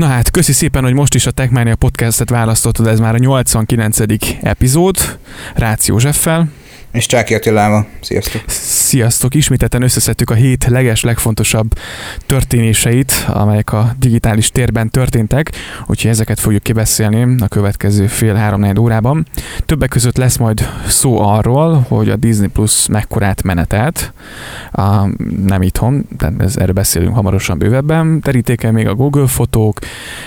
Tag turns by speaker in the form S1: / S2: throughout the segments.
S1: Na hát, köszi szépen, hogy most is a Techmania podcastet választottad, ez már a 89. epizód, Rácz Józseffel.
S2: És Csáki Attilával. Sziasztok!
S1: Sziasztok! Ismételten összeszedtük a hét leges, legfontosabb történéseit, amelyek a digitális térben történtek, úgyhogy ezeket fogjuk kibeszélni a következő fél-három órában. Többek között lesz majd szó arról, hogy a Disney Plus mekkorát menetelt, a, nem itthon, tehát ez, erről beszélünk hamarosan bővebben, terítéken még a Google fotók,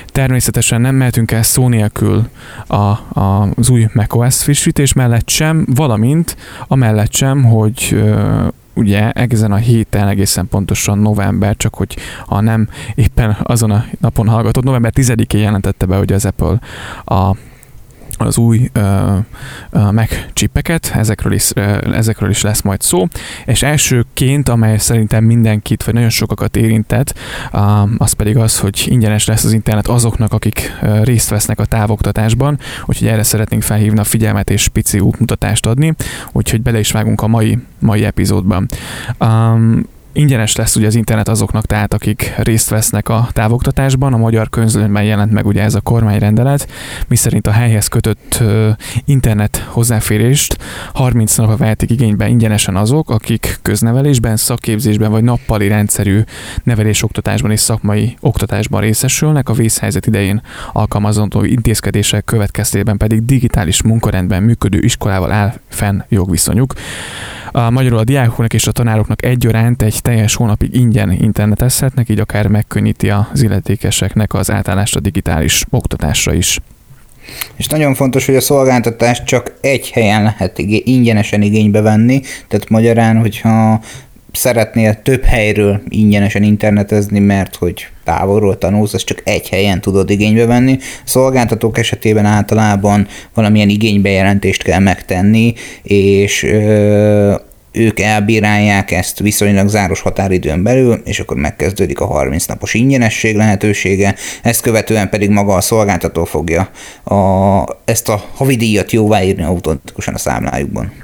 S1: természetesen nem mehetünk el szó nélkül a, a, az új macOS frissítés mellett sem, valamint amellett sem, hogy ugye ezen a héten egészen pontosan november, csak hogy ha nem éppen azon a napon hallgatott, november 10-én jelentette be, hogy az Apple a az új uh, uh, Mac csipeket, ezekről is, uh, ezekről is lesz majd szó, és elsőként, amely szerintem mindenkit, vagy nagyon sokakat érintett, uh, az pedig az, hogy ingyenes lesz az internet azoknak, akik uh, részt vesznek a távoktatásban, úgyhogy erre szeretnénk felhívni a figyelmet és pici útmutatást adni, úgyhogy bele is vágunk a mai, mai epizódban. Um, Ingyenes lesz ugye az internet azoknak, tehát akik részt vesznek a távoktatásban. A magyar közlönyben jelent meg ugye ez a kormányrendelet, miszerint a helyhez kötött internet hozzáférést 30 napra vehetik igénybe ingyenesen azok, akik köznevelésben, szakképzésben vagy nappali rendszerű nevelés-oktatásban és szakmai oktatásban részesülnek, a vészhelyzet idején alkalmazandó intézkedések következtében pedig digitális munkarendben működő iskolával áll fenn jogviszonyuk. A magyarul a diákoknak és a tanároknak egyaránt egy teljes hónapig ingyen internetezhetnek, így akár megkönnyíti az illetékeseknek az átállást a digitális oktatásra is.
S2: És nagyon fontos, hogy a szolgáltatást csak egy helyen lehet ingyenesen igénybe venni, tehát magyarán, hogyha szeretnél több helyről ingyenesen internetezni, mert hogy távolról tanulsz, azt csak egy helyen tudod igénybe venni. Szolgáltatók esetében általában valamilyen igénybejelentést kell megtenni, és ö, ők elbírálják ezt viszonylag záros határidőn belül, és akkor megkezdődik a 30 napos ingyenesség lehetősége, ezt követően pedig maga a szolgáltató fogja a, ezt a havidíjat jóváírni automatikusan a számlájukban.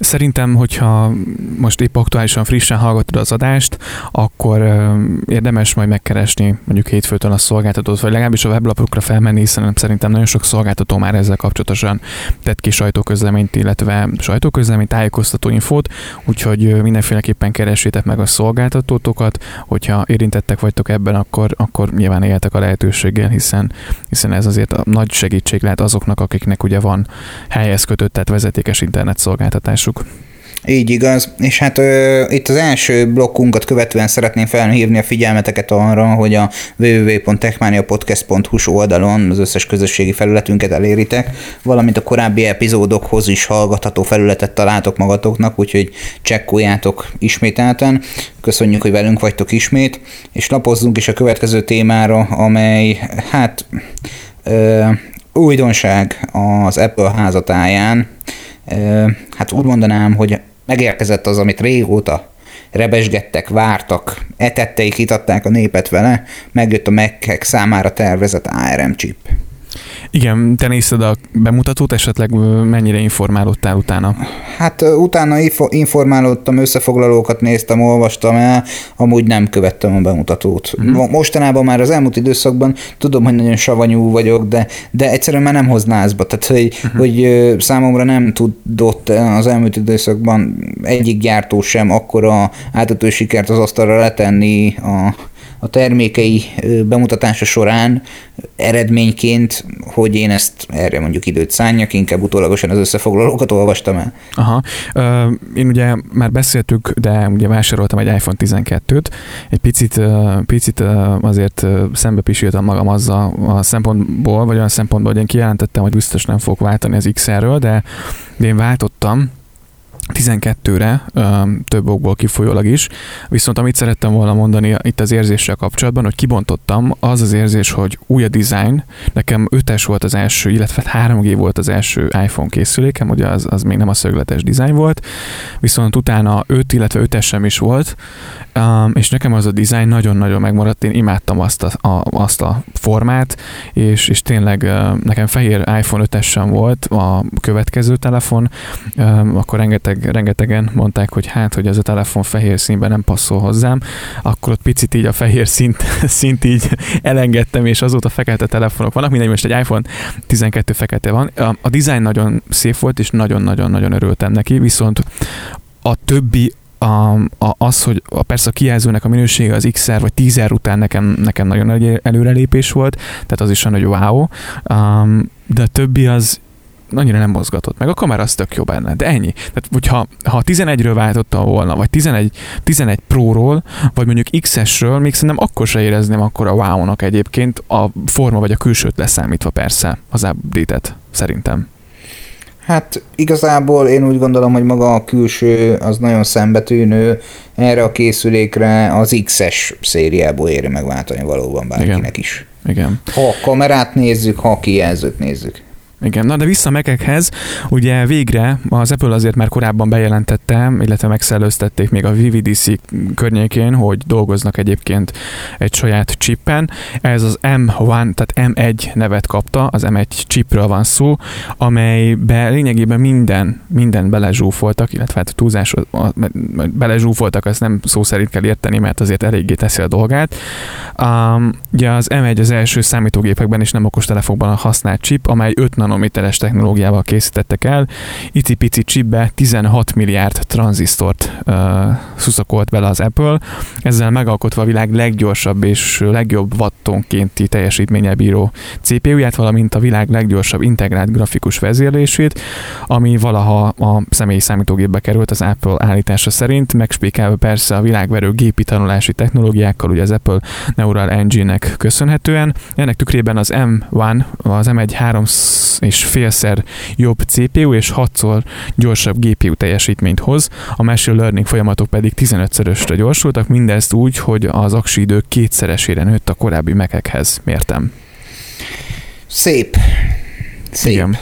S1: Szerintem, hogyha most épp aktuálisan frissen hallgatod az adást, akkor érdemes majd megkeresni mondjuk hétfőtől a szolgáltatót, vagy legalábbis a weblapokra felmenni, hiszen szerintem nagyon sok szolgáltató már ezzel kapcsolatosan tett ki sajtóközleményt, illetve sajtóközleményt, tájékoztató infót, úgyhogy mindenféleképpen keresétek meg a szolgáltatótokat, hogyha érintettek vagytok ebben, akkor, akkor nyilván éltek a lehetőséggel, hiszen, hiszen ez azért a nagy segítség lehet azoknak, akiknek ugye van helyhez kötött, tehát vezetékes internet szolgáltatásuk lássuk.
S2: Így igaz, és hát ö, itt az első blokkunkat követően szeretném felhívni a figyelmeteket arra, hogy a www.techmaniapodcast.hu oldalon az összes közösségi felületünket eléritek, valamint a korábbi epizódokhoz is hallgatható felületet találtok magatoknak, úgyhogy csekkoljátok ismételten. Köszönjük, hogy velünk vagytok ismét, és lapozzunk is a következő témára, amely hát ö, újdonság az Apple házatáján, hát úgy mondanám, hogy megérkezett az, amit régóta rebesgettek, vártak, etetteik, itatták a népet vele, megjött a Mac számára tervezett ARM chip.
S1: Igen, te nézted a bemutatót, esetleg mennyire informálódtál utána?
S2: Hát utána informálódtam, összefoglalókat néztem, olvastam el, amúgy nem követtem a bemutatót. Uh-huh. Mostanában már az elmúlt időszakban tudom, hogy nagyon savanyú vagyok, de, de egyszerűen már nem hoz lázba. Tehát, hogy, uh-huh. hogy számomra nem tudott az elmúlt időszakban egyik gyártó sem akkora átadó sikert az asztalra letenni a a termékei bemutatása során eredményként, hogy én ezt erre mondjuk időt szálljak, inkább utólagosan az összefoglalókat olvastam el.
S1: Aha. Én ugye már beszéltük, de ugye vásároltam egy iPhone 12-t, egy picit, picit azért szembe pisültem magam azzal a szempontból, vagy olyan szempontból, hogy én kijelentettem, hogy biztos nem fogok váltani az XR-ről, de én váltottam, 12-re, több okból kifolyólag is, viszont amit szerettem volna mondani itt az érzéssel kapcsolatban, hogy kibontottam, az az érzés, hogy új a design, nekem 5-es volt az első, illetve 3G volt az első iPhone készülékem, ugye az, az még nem a szögletes design volt, viszont utána 5, illetve 5 sem is volt, és nekem az a design nagyon-nagyon megmaradt, én imádtam azt a, a, azt a formát, és, és tényleg nekem fehér iPhone 5 sem volt a következő telefon, akkor rengeteg rengeteg, rengetegen mondták, hogy hát, hogy ez a telefon fehér színben nem passzol hozzám, akkor ott picit így a fehér szint, szint így elengedtem, és azóta fekete telefonok vannak, mindegy, most egy iPhone 12 fekete van. A, a design nagyon szép volt, és nagyon-nagyon-nagyon örültem neki, viszont a többi a, a, az, hogy a, persze a kijelzőnek a minősége az XR vagy 10 után nekem, nekem nagyon nagy előrelépés volt, tehát az is hogy wow, um, de a többi az annyira nem mozgatott meg. A kamera az tök jó benne, de ennyi. Tehát, hogyha ha 11-ről váltotta volna, vagy 11, 11 Pro-ról, vagy mondjuk XS-ről, még szerintem akkor se érezném akkor a wow-nak egyébként a forma vagy a külsőt leszámítva persze az update szerintem.
S2: Hát igazából én úgy gondolom, hogy maga a külső az nagyon szembetűnő, erre a készülékre az XS szériából éri megváltani valóban bárkinek Igen. is.
S1: Igen.
S2: Ha a kamerát nézzük, ha a kijelzőt nézzük.
S1: Igen, na de vissza a Mac-ekhez, ugye végre az Apple azért már korábban bejelentette, illetve megszellőztették még a VVDC környékén, hogy dolgoznak egyébként egy saját chippen. Ez az M1, tehát M1 nevet kapta, az M1 chipről van szó, amelybe lényegében minden, minden belezsúfoltak, illetve hát túlzás, belezsúfoltak, ezt nem szó szerint kell érteni, mert azért eléggé teszi a dolgát. Um, ugye az M1 az első számítógépekben és nem okostelefonban használt chip, amely 5 nanométeres technológiával készítettek el. Icipici chipbe 16 milliárd tranzisztort uh, szuszakolt bele az Apple, ezzel megalkotva a világ leggyorsabb és legjobb wattonkénti teljesítménnyel bíró CPU-ját, valamint a világ leggyorsabb integrált grafikus vezérlését, ami valaha a személyi számítógépbe került az Apple állítása szerint, megspékelve persze a világverő gépi tanulási technológiákkal, ugye az Apple Neural Engine-nek köszönhetően. Ennek tükrében az M1, az M1 3 és félszer jobb CPU és 6-szor gyorsabb GPU teljesítményt hoz, a machine learning folyamatok pedig 15-szörösre gyorsultak, mindezt úgy, hogy az aksi idő kétszeresére nőtt a korábbi mekekhez. Mértem.
S2: Szép. Szép. Igen.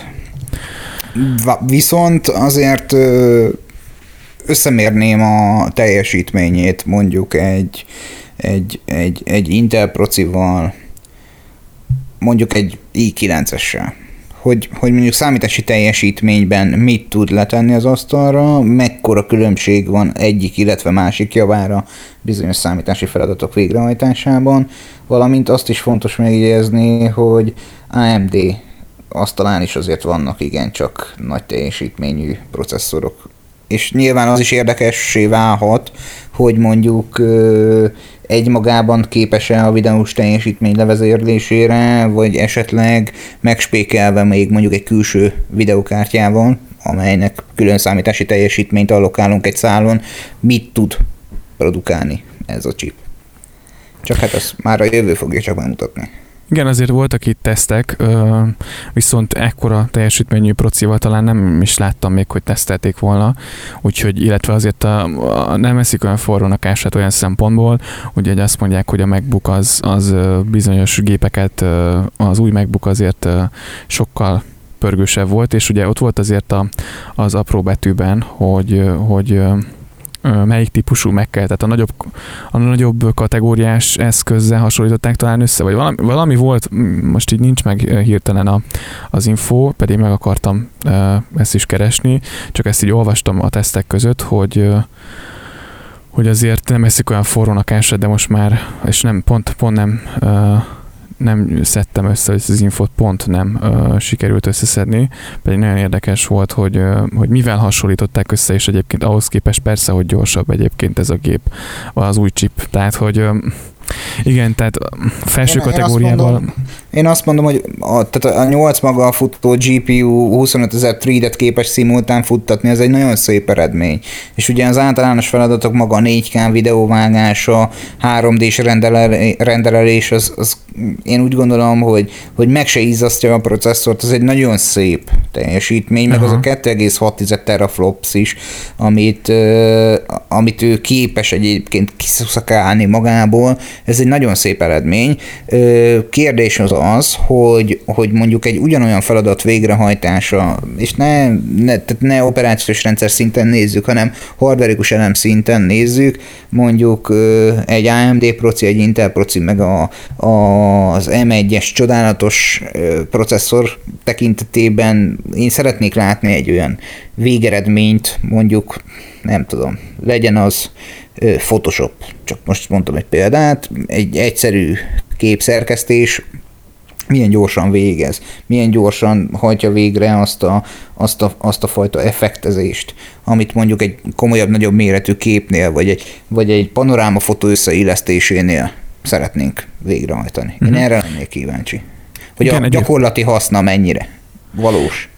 S2: Viszont azért összemérném a teljesítményét mondjuk egy, egy, egy, egy Intel procival, mondjuk egy i9-essel hogy, hogy mondjuk számítási teljesítményben mit tud letenni az asztalra, mekkora különbség van egyik, illetve másik javára bizonyos számítási feladatok végrehajtásában, valamint azt is fontos megjegyezni, hogy AMD asztalán is azért vannak igencsak nagy teljesítményű processzorok. És nyilván az is érdekessé válhat, hogy mondjuk egymagában képes-e a videós teljesítmény levezérlésére, vagy esetleg megspékelve még mondjuk egy külső videokártyával, amelynek külön számítási teljesítményt allokálunk egy szálon, mit tud produkálni ez a chip. Csak hát ezt már a jövő fogja csak megmutatni.
S1: Igen, azért voltak itt tesztek, viszont ekkora teljesítményű procival talán nem is láttam még, hogy tesztelték volna, úgyhogy, illetve azért a, a nem eszik olyan forrónak ását olyan szempontból, ugye azt mondják, hogy a MacBook az, az bizonyos gépeket, az új MacBook azért sokkal pörgősebb volt, és ugye ott volt azért a, az apró betűben, hogy, hogy melyik típusú meg kell, tehát a nagyobb, a nagyobb kategóriás eszközzel hasonlították talán össze, vagy valami, valami volt, most így nincs meg hirtelen a, az info, pedig meg akartam ezt is keresni, csak ezt így olvastam a tesztek között, hogy hogy azért nem eszik olyan forrónak eset, de most már, és nem, pont, pont nem nem szedtem össze, hogy az infot pont nem ö, sikerült összeszedni, pedig nagyon érdekes volt, hogy, ö, hogy mivel hasonlították össze, és egyébként ahhoz képest persze, hogy gyorsabb egyébként ez a gép, az új chip. Tehát, hogy ö, igen, tehát felső én, kategóriával...
S2: Én azt, mondom, én azt mondom, hogy a, tehát a 8 maga a futó GPU 25 ezer threadet képes szimultán futtatni, ez egy nagyon szép eredmény. És ugye az általános feladatok maga a 4K videóvágása, 3D-s rendelelés, az, az én úgy gondolom, hogy, hogy meg se izzasztja a processzort, ez egy nagyon szép teljesítmény, meg Aha. az a 2,6 teraflops is, amit, amit ő képes egyébként kiszakálni magából, ez egy nagyon szép eredmény. Kérdés az az, hogy, hogy mondjuk egy ugyanolyan feladat végrehajtása, és ne, ne, tehát ne operációs rendszer szinten nézzük, hanem hardverikus elem szinten nézzük, mondjuk egy AMD proci, egy Intel proci, meg a, a, az M1-es csodálatos processzor tekintetében én szeretnék látni egy olyan végeredményt, mondjuk, nem tudom, legyen az Photoshop, csak most mondtam egy példát, egy egyszerű képszerkesztés, milyen gyorsan végez, milyen gyorsan hajtja végre azt a, azt a, azt a fajta effektezést, amit mondjuk egy komolyabb, nagyobb méretű képnél, vagy egy, vagy egy panoráma fotó összeillesztésénél szeretnénk végrehajtani. Én uh-huh. erre lennék kíváncsi. Hogy Igen, a gyakorlati haszna mennyire valós.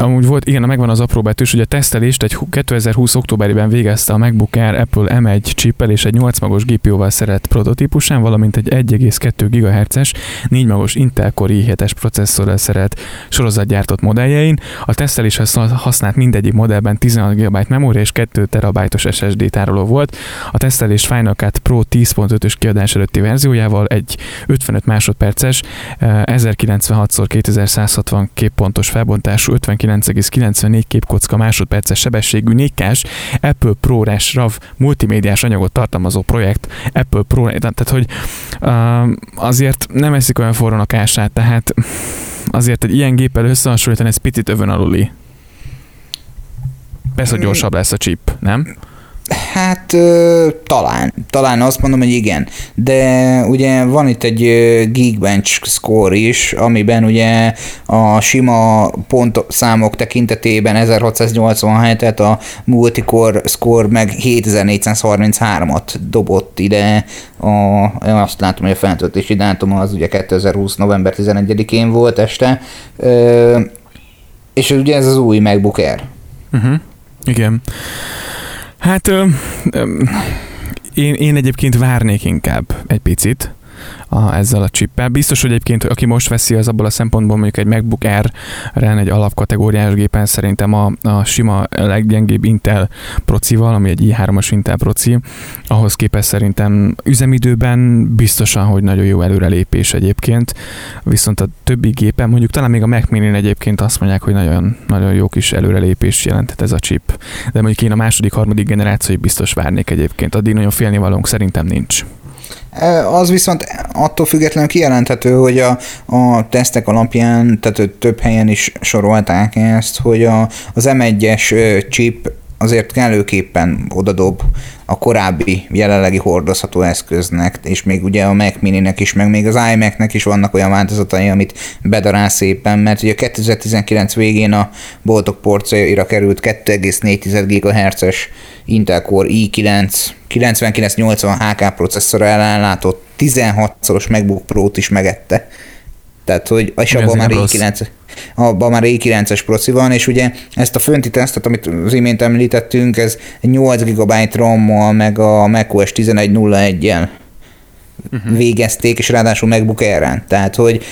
S1: Amúgy volt, igen, megvan az apró betűs, hogy a tesztelést egy 2020 októberében végezte a MacBook Air Apple M1 chippel és egy 8 magos GPU-val szeret prototípusán, valamint egy 1,2 GHz-es 4 magos Intel Core i7-es processzorral szeret sorozatgyártott modelljein. A teszteléshez használt mindegyik modellben 16 GB memória és 2 terabájtos SSD tároló volt. A tesztelés Final Cut Pro 10.5-ös kiadás előtti verziójával egy 55 másodperces 1096x2160 képpontos felbontású 59 9,94 képkocka másodperces sebességű 4 Apple ProRes RAV multimédiás anyagot tartalmazó projekt Apple Pro, tehát hogy uh, azért nem eszik olyan forró a kását, tehát azért egy ilyen géppel összehasonlítani, ez picit övön aluli. Persze, hogy gyorsabb lesz a chip, nem?
S2: Hát talán, talán azt mondom, hogy igen, de ugye van itt egy Geekbench score is, amiben ugye a sima pontszámok tekintetében 1687-et, a multicore score meg 7433-at dobott ide, a, azt látom, hogy a feltöltési dátum az ugye 2020. november 11-én volt este, és ugye ez az új MacBook Air.
S1: Uh-huh. Igen. Hát ö, ö, én, én egyébként várnék inkább egy picit a, ezzel a csippel. Biztos, hogy egyébként aki most veszi, az abból a szempontból mondjuk egy MacBook Air-ren egy alapkategóriás gépen szerintem a, a sima leggyengébb Intel procival, ami egy i3-as Intel proci, ahhoz képest szerintem üzemidőben biztosan, hogy nagyon jó előrelépés egyébként, viszont a többi gépen, mondjuk talán még a Mac mini egyébként azt mondják, hogy nagyon, nagyon jó kis előrelépés jelentett ez a chip. De mondjuk én a második, harmadik generációi biztos várnék egyébként, addig nagyon félnivalónk szerintem nincs.
S2: Az viszont attól függetlenül kijelenthető, hogy a, a tesztek alapján, tehát több helyen is sorolták ezt, hogy a, az M1-es chip azért kellőképpen odadob a korábbi jelenlegi hordozható eszköznek, és még ugye a Mac Mini-nek is, meg még az iMac-nek is vannak olyan változatai, amit bedarál szépen, mert ugye 2019 végén a boltok porcaira került 2,4 GHz-es Intel Core i9 9980 HK processzor ellátott 16-szoros MacBook Pro-t is megette. Tehát, hogy és abban már i9 abban már i9-es proci van, és ugye ezt a fönti tesztet, amit az imént említettünk, ez 8 GB RAM-mal, meg a macOS 11.01-jel uh-huh. végezték, és ráadásul MacBook air Tehát, hogy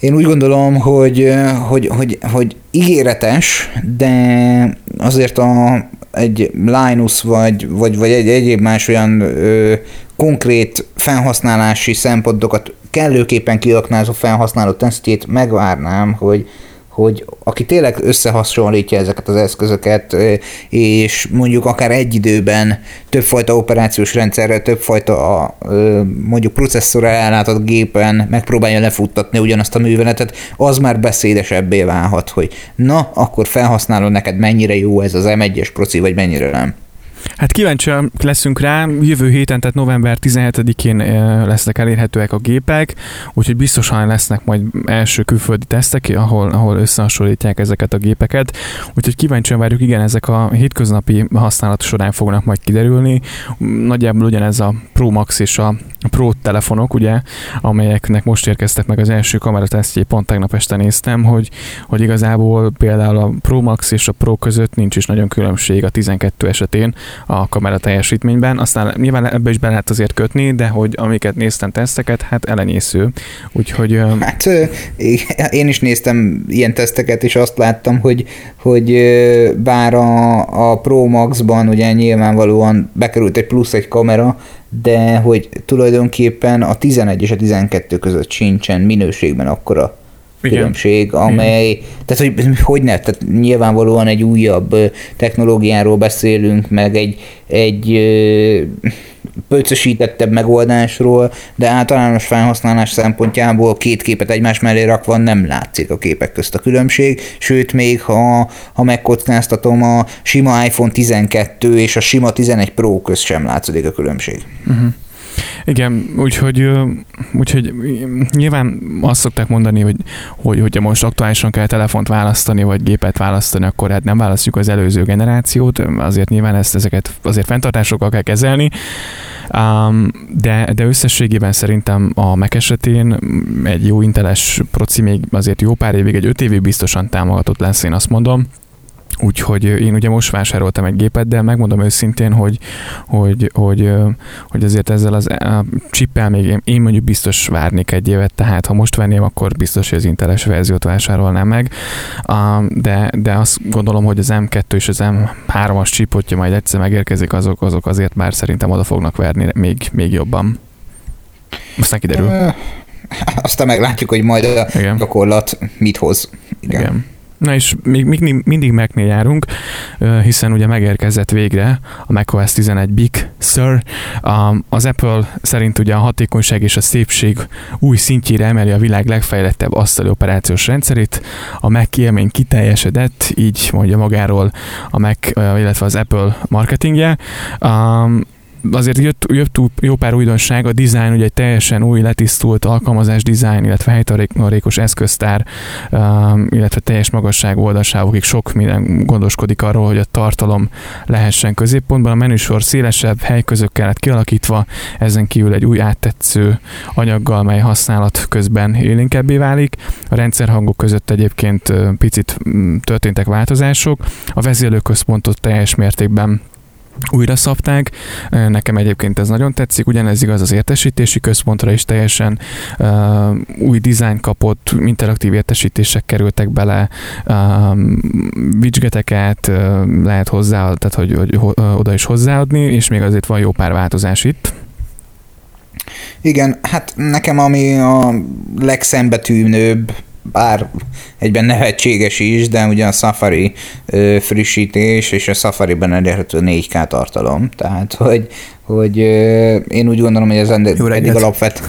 S2: én úgy gondolom, hogy, hogy, hogy, hogy ígéretes, de azért a, egy Linus vagy, vagy, vagy egy egyéb más olyan ö, konkrét felhasználási szempontokat kellőképpen kiaknázó felhasználó tesztjét megvárnám, hogy, hogy aki tényleg összehasonlítja ezeket az eszközöket, és mondjuk akár egy időben többfajta operációs rendszerrel, többfajta mondjuk processzorra ellátott gépen megpróbálja lefuttatni ugyanazt a műveletet, az már beszédesebbé válhat, hogy na, akkor felhasználó neked mennyire jó ez az M1-es proci, vagy mennyire nem.
S1: Hát kíváncsi leszünk rá, jövő héten, tehát november 17-én eh, lesznek elérhetőek a gépek, úgyhogy biztosan lesznek majd első külföldi tesztek, ahol, ahol összehasonlítják ezeket a gépeket, úgyhogy kíváncsian várjuk, igen, ezek a hétköznapi használat során fognak majd kiderülni. Nagyjából ugyanez a Pro Max és a Pro telefonok, ugye, amelyeknek most érkeztek meg az első kameratesztjét, pont tegnap este néztem, hogy, hogy igazából például a Pro Max és a Pro között nincs is nagyon különbség a 12 esetén, a kamera teljesítményben. Aztán nyilván ebbe is be lehet azért kötni, de hogy amiket néztem teszteket, hát elenyésző. Úgyhogy...
S2: Hát én is néztem ilyen teszteket, és azt láttam, hogy, hogy bár a, a Pro Max-ban ugye nyilvánvalóan bekerült egy plusz egy kamera, de hogy tulajdonképpen a 11 és a 12 között sincsen minőségben akkora igen. különbség, amely, Igen. tehát hogy, hogy ne, tehát nyilvánvalóan egy újabb technológiáról beszélünk, meg egy, egy pöcösítettebb megoldásról, de általános felhasználás szempontjából két képet egymás mellé rakva nem látszik a képek közt a különbség, sőt még ha, ha megkockáztatom a sima iPhone 12 és a sima 11 Pro közt sem látszik a különbség. Uh-huh.
S1: Igen, úgyhogy, úgyhogy nyilván azt szokták mondani, hogy, hogy hogyha most aktuálisan kell telefont választani, vagy gépet választani, akkor hát nem választjuk az előző generációt, azért nyilván ezt, ezeket azért fenntartásokkal kell kezelni, um, de, de összességében szerintem a Mac esetén egy jó inteles proci még azért jó pár évig, egy öt évig biztosan támogatott lesz, én azt mondom, Úgyhogy én ugye most vásároltam egy gépet, de megmondom őszintén, hogy, hogy, hogy, hogy azért ezzel az csippel még én, én mondjuk biztos várnék egy évet, tehát ha most venném, akkor biztos, hogy az inteles verziót vásárolnám meg. De, de azt gondolom, hogy az M2 és az M3-as chip, hogyha majd egyszer megérkezik, azok, azok azért már szerintem oda fognak verni még, még jobban. Aztán kiderül.
S2: Aztán meglátjuk, hogy majd a Igen. gyakorlat mit hoz.
S1: Igen. Igen. Na és még, még mindig Mac-nél járunk, hiszen ugye megérkezett végre a macOS 11 Big Sur. Az Apple szerint ugye a hatékonyság és a szépség új szintjére emeli a világ legfejlettebb asztali operációs rendszerét. A Mac élmény kiteljesedett, így mondja magáról a Mac, illetve az Apple marketingje azért jött, jött jó pár újdonság, a design ugye egy teljesen új, letisztult alkalmazás design, illetve helytarékos eszköztár, um, illetve teljes magasság oldalsávokig sok minden gondoskodik arról, hogy a tartalom lehessen középpontban. A menüsor szélesebb helyközökkel lett kialakítva, ezen kívül egy új áttetsző anyaggal, mely használat közben élénkebbé válik. A rendszerhangok között egyébként picit történtek változások. A vezérlőközpontot teljes mértékben újra szabták. Nekem egyébként ez nagyon tetszik, ugyanez igaz az értesítési központra is teljesen uh, új dizájn kapott, interaktív értesítések kerültek bele, uh, widgeteket uh, lehet hozzá, tehát hogy, hogy uh, oda is hozzáadni, és még azért van jó pár változás itt.
S2: Igen, hát nekem ami a legszembetűnőbb bár egyben nevetséges is, de ugye a Safari ö, frissítés és a Safari-ben elérhető 4K tartalom, tehát hogy, hogy ö, én úgy gondolom, hogy ez eddig alapvet,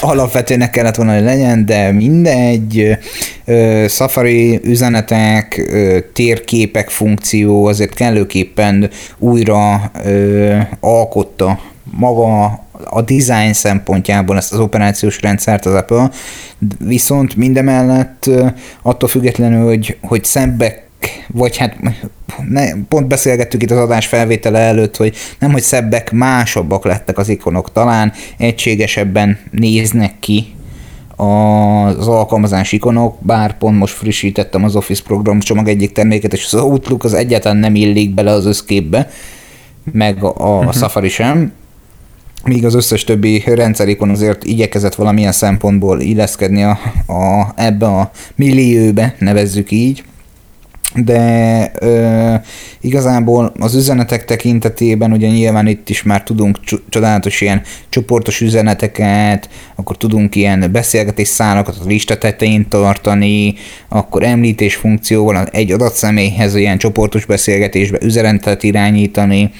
S2: alapvetőnek kellett volna, hogy legyen, de mindegy, ö, Safari üzenetek, ö, térképek funkció azért kellőképpen újra ö, alkotta maga a design szempontjából ezt az operációs rendszert az Apple, viszont mindemellett attól függetlenül, hogy, hogy szebbek vagy hát ne, pont beszélgettük itt az adás felvétele előtt, hogy nem, hogy szebbek, másabbak lettek az ikonok, talán egységesebben néznek ki az alkalmazás ikonok, bár pont most frissítettem az Office program csomag egyik terméket, és az Outlook az egyáltalán nem illik bele az összképbe, meg a, a uh-huh. Safari sem, míg az összes többi rendszerikon azért igyekezett valamilyen szempontból illeszkedni a, a, ebbe a millióbe, nevezzük így, de ö, igazából az üzenetek tekintetében ugye nyilván itt is már tudunk csodálatos ilyen csoportos üzeneteket, akkor tudunk ilyen beszélgetés szálakat a lista tetején tartani, akkor említés funkcióval egy adatszemélyhez ilyen csoportos beszélgetésbe üzenetet irányítani,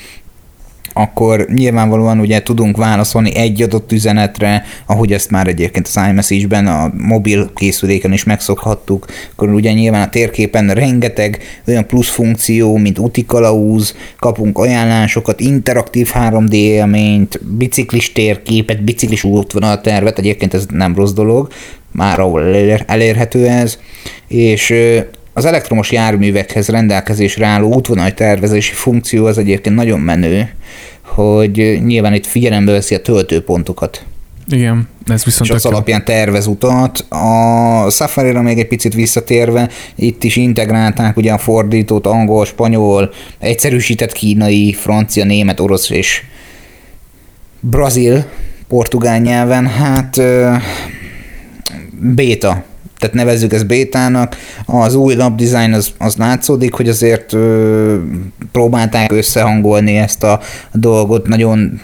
S2: akkor nyilvánvalóan ugye tudunk válaszolni egy adott üzenetre, ahogy ezt már egyébként az iMessage-ben, a mobil készüléken is megszokhattuk, akkor ugye nyilván a térképen rengeteg olyan plusz funkció, mint útikalauz, kapunk ajánlásokat, interaktív 3D élményt, biciklis térképet, biciklis útvonaltervet, egyébként ez nem rossz dolog, már ahol elérhető ez, és az elektromos járművekhez rendelkezésre álló útvonal tervezési funkció az egyébként nagyon menő, hogy nyilván itt figyelembe veszi a töltőpontokat.
S1: Igen, ez viszont...
S2: És az alapján tervez utat. A Safari-ra még egy picit visszatérve, itt is integrálták ugye a fordítót, angol, spanyol, egyszerűsített kínai, francia, német, orosz és brazil, portugál nyelven. Hát béta tehát nevezzük ezt bétának, az új design az, az látszódik, hogy azért ö, próbálták összehangolni ezt a, dolgot, nagyon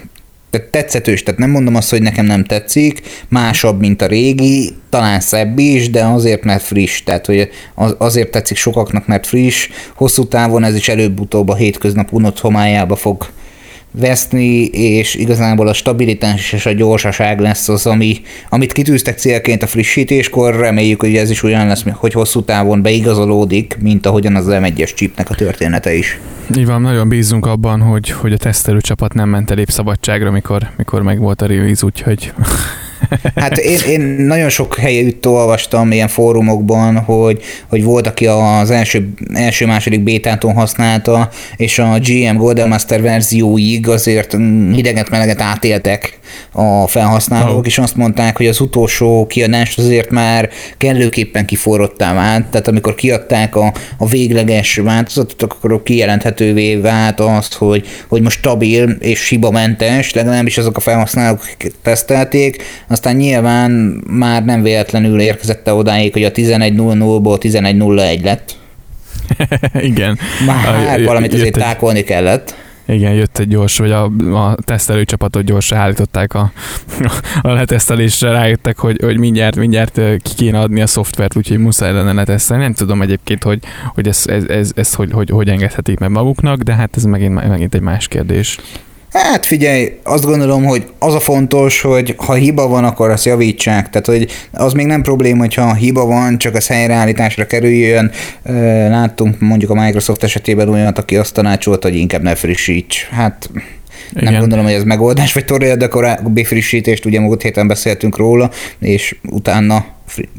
S2: tehát tetszetős, tehát nem mondom azt, hogy nekem nem tetszik, másabb, mint a régi, talán szebb is, de azért, mert friss, tehát hogy az, azért tetszik sokaknak, mert friss, hosszú távon ez is előbb-utóbb a hétköznap unott homályába fog veszni, és igazából a stabilitás és a gyorsaság lesz az, ami, amit kitűztek célként a frissítéskor, reméljük, hogy ez is olyan lesz, hogy hosszú távon beigazolódik, mint ahogyan az M1-es chipnek a története is.
S1: Így van, nagyon bízunk abban, hogy, hogy a tesztelő csapat nem ment elég szabadságra, mikor, mikor meg volt a release, úgyhogy
S2: Hát én, én nagyon sok helyütt olvastam ilyen fórumokban, hogy, hogy volt, aki az első, első-második bétától használta, és a GM Golden Master verzióig azért hideget-meleget átéltek a felhasználók, oh. és azt mondták, hogy az utolsó kiadást azért már kellőképpen kiforrottá vált, tehát amikor kiadták a, a végleges változatot, akkor kijelenthetővé vált azt, hogy, hogy most stabil és hibamentes, legalábbis azok a felhasználók tesztelték, aztán nyilván már nem véletlenül érkezett odáig, hogy a 11.00-ból 11.01 lett.
S1: Igen.
S2: Már a, valamit azért tákolni kellett.
S1: Igen, jött egy gyors, vagy a, a tesztelőcsapatot gyorsan állították a, a letesztelésre, rájöttek, hogy, hogy mindjárt, mindjárt ki kéne adni a szoftvert, úgyhogy muszáj lenne letesztelni. Nem tudom egyébként, hogy, hogy ezt ez, ez, ez, hogy, hogy, hogy engedhetik meg maguknak, de hát ez megint, megint egy más kérdés.
S2: Hát figyelj, azt gondolom, hogy az a fontos, hogy ha hiba van, akkor azt javítsák. Tehát, hogy az még nem probléma, hogyha hiba van, csak az helyreállításra kerüljön. Láttunk mondjuk a Microsoft esetében olyat, aki azt tanácsolt, hogy inkább ne frissíts. Hát igen. Nem gondolom, hogy ez megoldás, vagy torja, de a korábbi frissítést, ugye múlt héten beszéltünk róla, és utána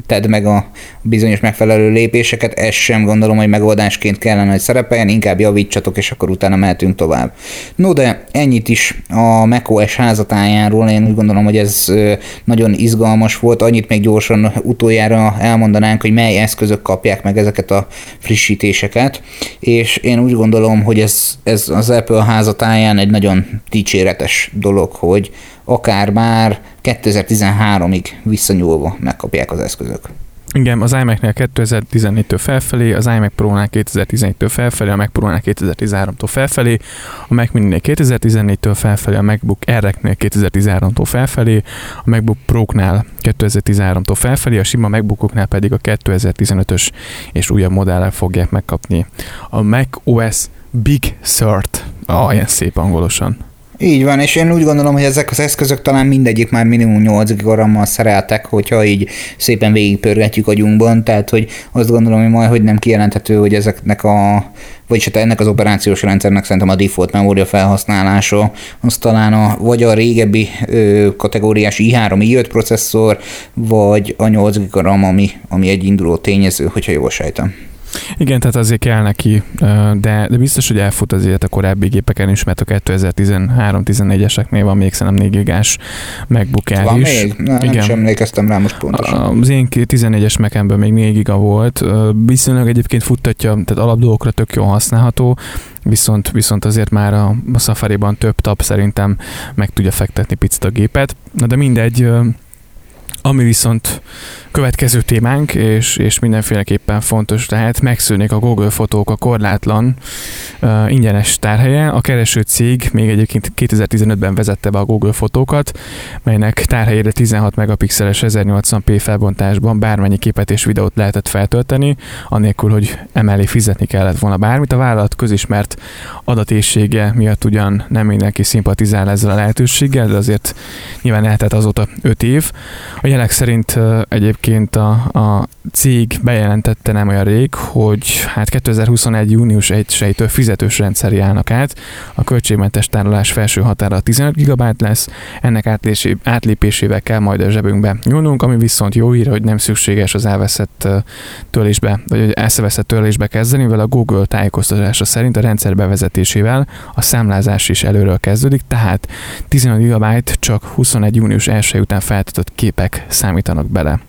S2: tedd meg a bizonyos megfelelő lépéseket, ez sem gondolom, hogy megoldásként kellene, hogy szerepeljen, inkább javítsatok, és akkor utána mehetünk tovább. No, de ennyit is a macOS házatájáról, én úgy gondolom, hogy ez nagyon izgalmas volt, annyit még gyorsan utoljára elmondanánk, hogy mely eszközök kapják meg ezeket a frissítéseket, és én úgy gondolom, hogy ez, ez az Apple házatáján egy nagyon dicséretes dolog, hogy akár már 2013-ig visszanyúlva megkapják az eszközök.
S1: Igen, az iMac-nél 2014-től felfelé, az iMac Pro-nál 2014-től felfelé, a Mac Pro-nál 2013-tól felfelé, a Mac Mini-nél 2014-től felfelé, a MacBook Air-eknél 2013-tól felfelé, a MacBook Pro-knál 2013-tól felfelé, a sima MacBookoknál pedig a 2015-ös és újabb modellel fogják megkapni a Mac OS Big Sur-t, ah, ilyen szép angolosan.
S2: Így van, és én úgy gondolom, hogy ezek az eszközök talán mindegyik már minimum 8 gigarammal szereltek, hogyha így szépen végigpörgetjük agyunkban, tehát hogy azt gondolom, hogy majd hogy nem kijelenthető, hogy ezeknek a vagyis hát ennek az operációs rendszernek szerintem a default memória felhasználása, az talán a, vagy a régebbi ö, kategóriás i3, i5 processzor, vagy a 8 gigaram, ami, ami egy induló tényező, hogyha jól sejtem.
S1: Igen, tehát azért kell neki, de, de biztos, hogy elfut azért a korábbi gépeken is, mert a 2013-14-eseknél van még szerintem 4 gigás MacBook Air
S2: van is. Még? Na, Igen. Nem sem emlékeztem rá most pontosan.
S1: Az én 14-es Macemből még 4 giga volt. Viszonylag egyébként futtatja, tehát alapdolgokra tök jól használható, viszont, viszont azért már a, a Safari-ban több tap szerintem meg tudja fektetni picit a gépet. Na de mindegy, ami viszont következő témánk, és, és mindenféleképpen fontos, tehát megszűnik a Google fotók a korlátlan uh, ingyenes tárhelye. A kereső cég még egyébként 2015-ben vezette be a Google fotókat, melynek tárhelyére 16 megapixeles 1080p felbontásban bármennyi képet és videót lehetett feltölteni, anélkül, hogy emellé fizetni kellett volna bármit. A vállalat közismert adatészsége miatt ugyan nem mindenki szimpatizál ezzel a lehetőséggel, de azért nyilván eltelt azóta 5 év. A jelek szerint uh, egyébként egyébként a, a cég bejelentette nem olyan rég, hogy hát 2021. június 1-től fizetős rendszeri állnak át, a költségmentes tárolás felső határa 15 GB lesz, ennek átlépésével kell majd a zsebünkbe nyúlnunk, ami viszont jó hír, hogy nem szükséges az elveszett törlésbe, vagy elszeveszett törlésbe kezdeni, mivel a Google tájékoztatása szerint a rendszer bevezetésével a számlázás is előről kezdődik, tehát 15 GB csak 21. június 1 után feltöltött képek számítanak bele.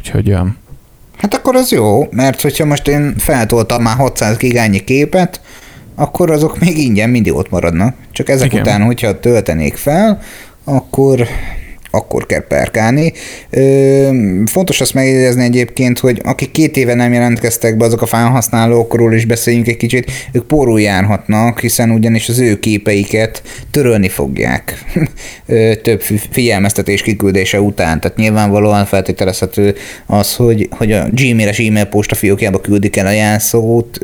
S1: Úgyhogy...
S2: Hát akkor az jó, mert hogyha most én feltoltam már 600 gigányi képet, akkor azok még ingyen mindig ott maradnak. Csak ezek Igen. után, hogyha töltenék fel, akkor akkor kell perkálni. Ö, fontos azt megjegyezni egyébként, hogy akik két éve nem jelentkeztek be, azok a felhasználókról is beszéljünk egy kicsit, ők porul járhatnak, hiszen ugyanis az ő képeiket törölni fogják több figyelmeztetés kiküldése után. Tehát nyilvánvalóan feltételezhető az, hogy, hogy a Gmail-es e-mail postafiókjába küldik el a jelszót,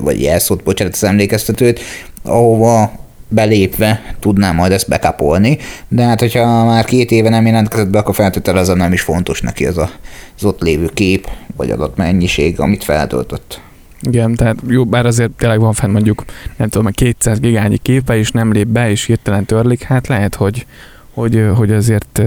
S2: vagy jelszót, bocsánat, az emlékeztetőt, ahova belépve tudnám majd ezt bekapolni, de hát hogyha már két éve nem jelentkezett be, akkor feltételezem nem is fontos neki az, a, az ott lévő kép, vagy adott mennyiség, amit feltöltött.
S1: Igen, tehát jó, bár azért tényleg van fenn mondjuk, nem tudom, 200 gigányi képe, és nem lép be, és hirtelen törlik, hát lehet, hogy, hogy, hogy azért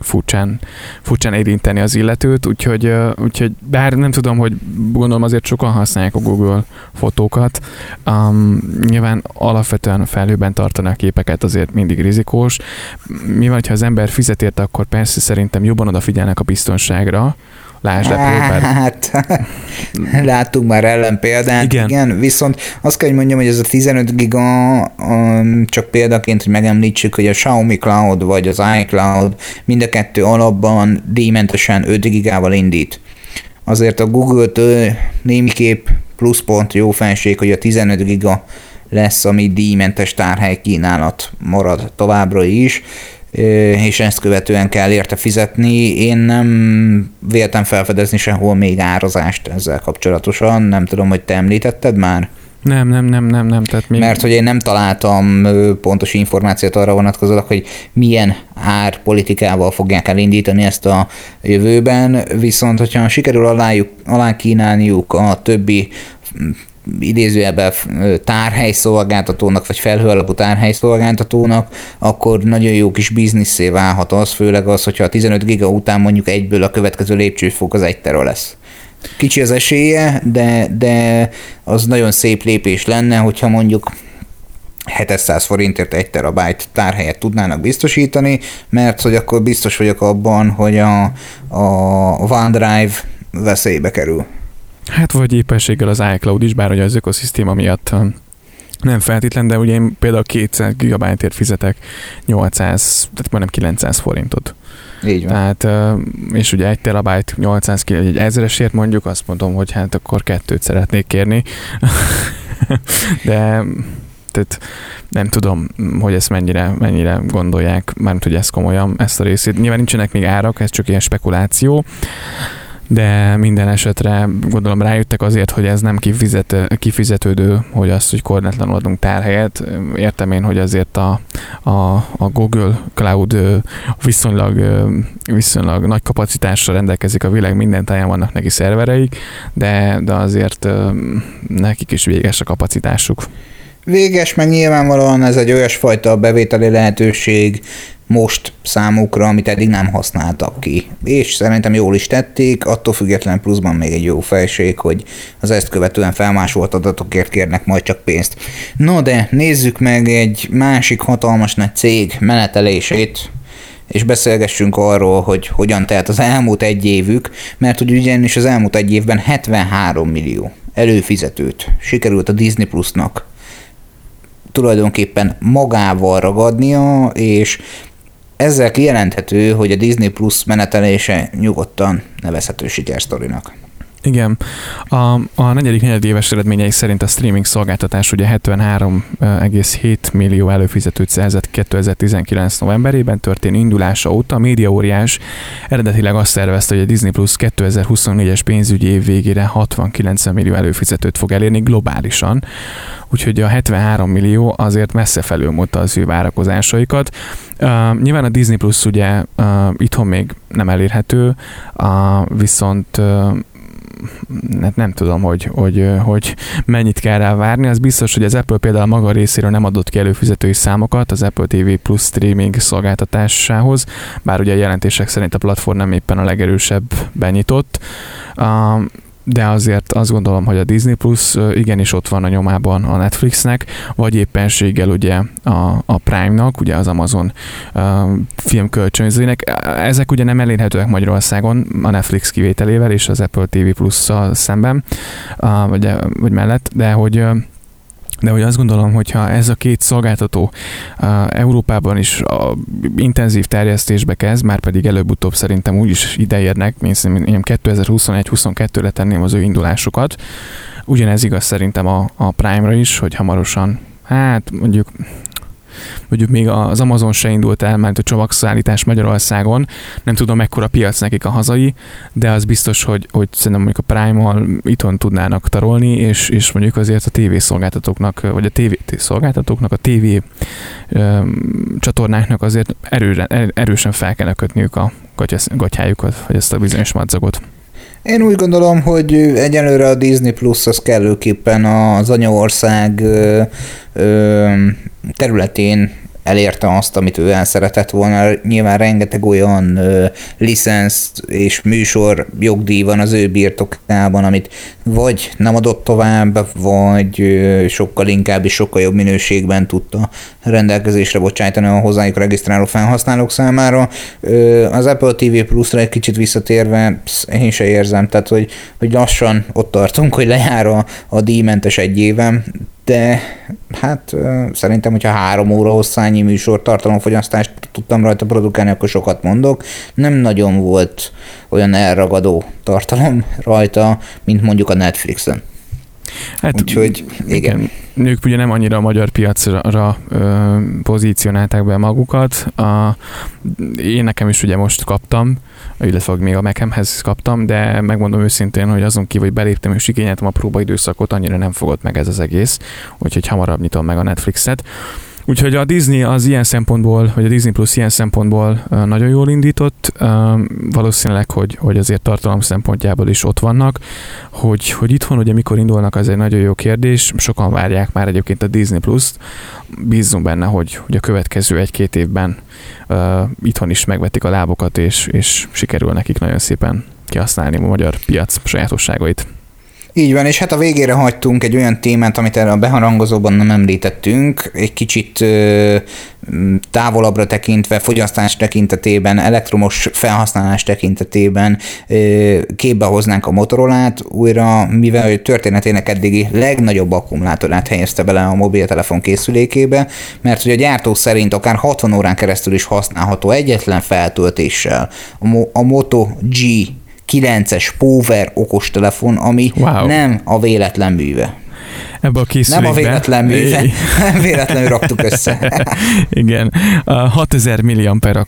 S1: furcsán, furcsán érinteni az illetőt, úgyhogy, úgyhogy bár nem tudom, hogy gondolom azért sokan használják a Google fotókat, um, nyilván alapvetően felhőben tartani a képeket azért mindig rizikós. Mi van, ha az ember fizet érte, akkor persze szerintem jobban odafigyelnek a biztonságra, Lásd
S2: bár... Hát, láttunk már ellenpéldát, igen. igen, viszont azt kell, hogy mondjam, hogy ez a 15 giga um, csak példaként, hogy megemlítsük, hogy a Xiaomi Cloud vagy az iCloud mind a kettő alapban díjmentesen 5 gigával indít. Azért a Google-től némiképp pluszpont jó fenség, hogy a 15 giga lesz, ami díjmentes tárhely kínálat marad továbbra is, és ezt követően kell érte fizetni. Én nem véltem felfedezni sehol még árazást ezzel kapcsolatosan, nem tudom, hogy te említetted már?
S1: Nem, nem, nem, nem, nem. Tehát
S2: még... Mert hogy én nem találtam pontos információt arra vonatkozólag, hogy milyen árpolitikával fogják elindítani ezt a jövőben, viszont hogyha sikerül alájuk, alá kínálniuk a többi idézőjelben tárhelyszolgáltatónak, vagy felhő alapú tárhelyszolgáltatónak, akkor nagyon jó kis bizniszé válhat az, főleg az, hogyha a 15 giga után mondjuk egyből a következő lépcsőfok az egy tera lesz. Kicsi az esélye, de, de az nagyon szép lépés lenne, hogyha mondjuk 700 forintért egy terabájt tárhelyet tudnának biztosítani, mert hogy akkor biztos vagyok abban, hogy a, a OneDrive veszélybe kerül.
S1: Hát vagy éppenséggel az iCloud is, bár hogy az ökoszisztéma miatt nem feltétlen, de ugye én például 200 gigabájtért fizetek 800, tehát majdnem 900 forintot.
S2: Így van.
S1: Tehát, és ugye egy terabájt 800, egy ezeresért mondjuk, azt mondom, hogy hát akkor kettőt szeretnék kérni. de tehát nem tudom, hogy ezt mennyire, mennyire gondolják, mármint, hogy ez komolyan, ezt a részét. Nyilván nincsenek még árak, ez csak ilyen spekuláció de minden esetre gondolom rájöttek azért, hogy ez nem kifizet, kifizetődő, hogy azt, hogy korlátlanul adunk tárhelyet. Értem én, hogy azért a, a, a Google Cloud viszonylag, viszonylag nagy kapacitással rendelkezik a világ minden táján vannak neki szervereik, de, de azért nekik is véges a kapacitásuk.
S2: Véges, meg nyilvánvalóan ez egy olyasfajta bevételi lehetőség, most számukra, amit eddig nem használtak ki. És szerintem jól is tették, attól független pluszban még egy jó felség, hogy az ezt követően felmásolt adatokért kérnek majd csak pénzt. No de nézzük meg egy másik hatalmas nagy cég menetelését, és beszélgessünk arról, hogy hogyan telt az elmúlt egy évük, mert hogy ugyanis az elmúlt egy évben 73 millió előfizetőt sikerült a Disney Plusnak tulajdonképpen magával ragadnia, és ezzel kijelenthető, hogy a Disney Plus menetelése nyugodtan nevezhető sikersztorinak.
S1: Igen. A, a negyedik negyedéves eredményei szerint a streaming szolgáltatás ugye 73,7 millió előfizetőt szerzett 2019 novemberében történő indulása óta. A média óriás eredetileg azt szervezte, hogy a Disney Plus 2024-es pénzügyi év végére 69 millió előfizetőt fog elérni globálisan, úgyhogy a 73 millió azért messze felülmúlta az ő várakozásaikat. Uh, nyilván a Disney Plus ugye uh, itthon még nem elérhető, uh, viszont uh, hát nem tudom, hogy, hogy, hogy mennyit kell rá várni. Az biztos, hogy az Apple például maga részéről nem adott ki előfizetői számokat az Apple TV Plus streaming szolgáltatásához, bár ugye a jelentések szerint a platform nem éppen a legerősebb benyitott de azért azt gondolom, hogy a Disney Plus igenis ott van a nyomában a Netflixnek, vagy éppenséggel ugye a, a Prime-nak, ugye az Amazon uh, filmkölcsönzőinek. Ezek ugye nem elérhetőek Magyarországon a Netflix kivételével és az Apple TV Plus-szal szemben, uh, vagy, vagy mellett, de hogy uh, de hogy azt gondolom, hogyha ez a két szolgáltató uh, Európában is a intenzív terjesztésbe kezd, már pedig előbb-utóbb szerintem úgy is ideérnek, mint 2021-22-re tenném az ő indulásukat. Ugyanez igaz szerintem a, a Prime-ra is, hogy hamarosan, hát mondjuk mondjuk még az Amazon se indult el, mert a csomagszállítás Magyarországon, nem tudom mekkora piac nekik a hazai, de az biztos, hogy, hogy szerintem mondjuk a Prime-mal itthon tudnának tarolni, és, és mondjuk azért a TV szolgáltatóknak, vagy a TV szolgáltatóknak, a TV csatornáknak azért erőre, erősen fel kell kötniük a gatyájukat, vagy ezt a bizonyos madzagot.
S2: Én úgy gondolom, hogy egyelőre a Disney Plus az kellőképpen az anyaország területén elérte azt, amit ő el szeretett volna. Nyilván rengeteg olyan ö, licensz és műsor jogdíj van az ő birtokában, amit vagy nem adott tovább, vagy ö, sokkal inkább és sokkal jobb minőségben tudta rendelkezésre bocsájtani a hozzájuk regisztráló felhasználók számára. Ö, az Apple TV Plus-ra egy kicsit visszatérve, én se érzem, tehát hogy, hogy lassan ott tartunk, hogy lejár a, a díjmentes egy évem, de hát szerintem, hogyha három óra hosszányi műsor tartalomfogyasztást tudtam rajta produkálni, akkor sokat mondok. Nem nagyon volt olyan elragadó tartalom rajta, mint mondjuk a Netflixen.
S1: Hát, Úgyhogy igen. igen. Ők ugye nem annyira a magyar piacra ö, pozícionálták be magukat. A, én nekem is ugye most kaptam, illetve még a Mekemhez kaptam, de megmondom őszintén, hogy azon kívül, hogy beléptem és igényeltem a próbaidőszakot, annyira nem fogott meg ez az egész, úgyhogy hamarabb nyitom meg a Netflixet. Úgyhogy a Disney az ilyen szempontból, vagy a Disney Plus ilyen szempontból nagyon jól indított, valószínűleg, hogy, hogy azért tartalom szempontjából is ott vannak, hogy, hogy itthon ugye mikor indulnak, az egy nagyon jó kérdés, sokan várják már egyébként a Disney Plus-t, bízzunk benne, hogy, hogy a következő egy-két évben uh, itthon is megvetik a lábokat, és, és sikerül nekik nagyon szépen kihasználni a magyar piac sajátosságait.
S2: Így van, és hát a végére hagytunk egy olyan témát, amit erre a beharangozóban nem említettünk, egy kicsit ö, távolabbra tekintve, fogyasztás tekintetében, elektromos felhasználás tekintetében ö, képbe hoznánk a Motorolát újra, mivel ő történetének eddigi legnagyobb akkumulátorát helyezte bele a mobiltelefon készülékébe, mert hogy a gyártó szerint akár 60 órán keresztül is használható egyetlen feltöltéssel. A, Mo- a Moto G 9-es Power okostelefon, ami wow. nem a véletlen műve.
S1: Ebbe a készülékbe.
S2: Nem a véletlen műve, nem véletlenül raktuk össze.
S1: Igen. 6000 milliamper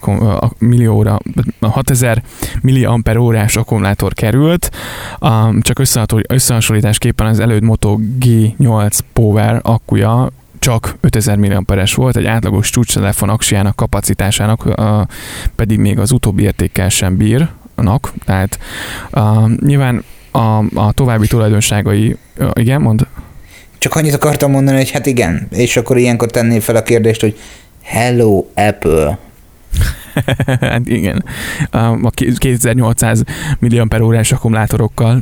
S1: millióra, 6000 milliamper órás akkumulátor került, csak összehasonlításképpen az előtt Moto G8 Power akkuja csak 5000 mAh volt, egy átlagos csúcstelefon aksiának kapacitásának pedig még az utóbbi értékkel sem bír, nak, tehát uh, nyilván a, a további tulajdonságai, uh, igen, mond?
S2: Csak annyit akartam mondani, hogy hát igen, és akkor ilyenkor tenné fel a kérdést, hogy Hello Apple,
S1: hát igen. A 2800 milliamper órás akkumulátorokkal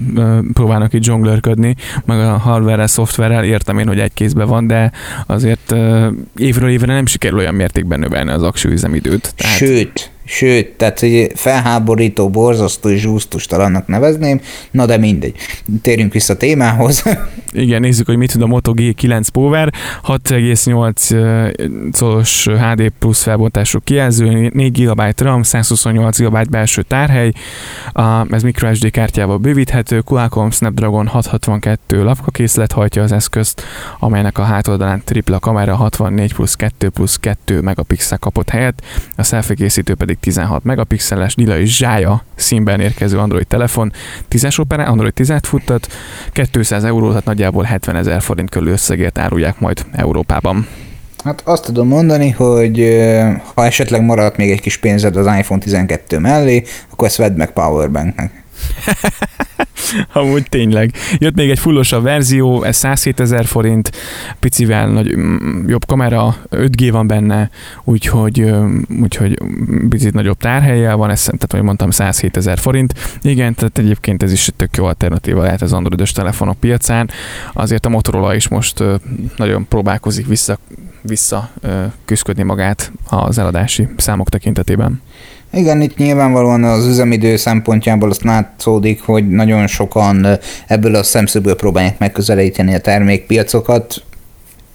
S1: próbálnak itt zsonglőrködni, meg a hardware szoftverrel értem én, hogy egy kézben van, de azért évről évre nem sikerül olyan mértékben növelni az aksi üzemidőt.
S2: Tehát... Sőt, Sőt, tehát hogy felháborító, borzasztó és zsúsztustalannak nevezném, na de mindegy. Térjünk vissza a témához.
S1: Igen, nézzük, hogy mit tud a Moto G9 Power, 6,8 szoros HD plusz felbontású kijelző, 4 GB RAM, 128 GB belső tárhely, ez microSD kártyával bővíthető, Qualcomm Snapdragon 662 lapkakészlet hajtja az eszközt, amelynek a hátoldalán tripla kamera 64 plusz 2 plusz 2 megapixel kapott helyet, a selfie készítő pedig 16 megapixeles, lila és zsája színben érkező Android telefon, 10-es operá, Android 10-et futtat, 200 euró, tehát nagyjából 70 ezer forint körül összegért árulják majd Európában.
S2: Hát azt tudom mondani, hogy ha esetleg maradt még egy kis pénzed az iPhone 12 mellé, akkor ezt vedd meg powerbanknek.
S1: Amúgy tényleg. Jött még egy fullosabb verzió, ez 107 ezer forint, picivel nagy, mm, jobb kamera, 5G van benne, úgyhogy, úgyhogy picit nagyobb tárhelyel van, ez, tehát ahogy mondtam, 107 ezer forint. Igen, tehát egyébként ez is tök jó alternatíva lehet az androidos telefonok piacán. Azért a Motorola is most nagyon próbálkozik vissza, vissza küzdködni magát az eladási számok tekintetében.
S2: Igen, itt nyilvánvalóan az üzemidő szempontjából azt látszódik, hogy nagyon sokan ebből a szemszögből próbálják megközelíteni a termékpiacokat.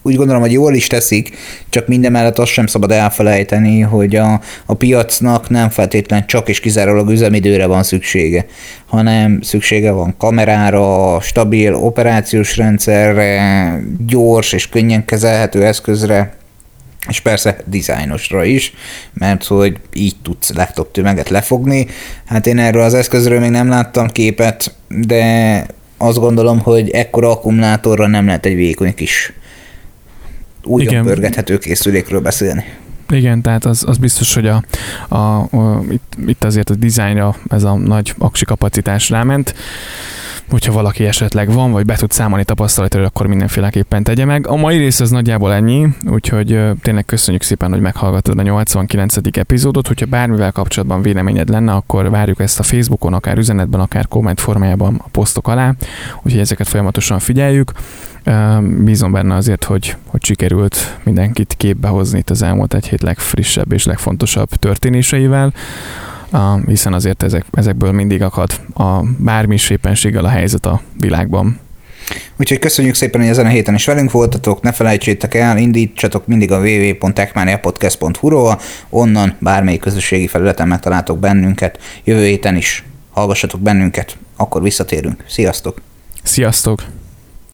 S2: Úgy gondolom, hogy jól is teszik, csak minden mellett azt sem szabad elfelejteni, hogy a, a piacnak nem feltétlenül csak és kizárólag üzemidőre van szüksége, hanem szüksége van kamerára, stabil operációs rendszerre, gyors és könnyen kezelhető eszközre, és persze dizájnosra is, mert hogy így tudsz legtöbb tömeget lefogni. Hát én erről az eszközről még nem láttam képet, de azt gondolom, hogy ekkora akkumulátorra nem lehet egy vékony kis újon pörgethető készülékről beszélni.
S1: Igen, tehát az, az biztos, hogy a, a, a, itt, itt azért a dizájnra ez a nagy aksi kapacitás ráment hogyha valaki esetleg van, vagy be tud számolni tapasztalatról, akkor mindenféleképpen tegye meg. A mai rész az nagyjából ennyi, úgyhogy tényleg köszönjük szépen, hogy meghallgattad a 89. epizódot. Hogyha bármivel kapcsolatban véleményed lenne, akkor várjuk ezt a Facebookon, akár üzenetben, akár komment formájában a posztok alá, úgyhogy ezeket folyamatosan figyeljük. Bízom benne azért, hogy, hogy sikerült mindenkit képbe hozni itt az elmúlt egy hét legfrissebb és legfontosabb történéseivel hiszen azért ezek, ezekből mindig akad a bármi is éppenséggel a helyzet a világban.
S2: Úgyhogy köszönjük szépen, hogy ezen a héten is velünk voltatok, ne felejtsétek el, indítsatok mindig a www.techmaniapodcast.hu-ról, onnan bármelyik közösségi felületen megtaláltok bennünket, jövő héten is hallgassatok bennünket, akkor visszatérünk. Sziasztok!
S1: Sziasztok!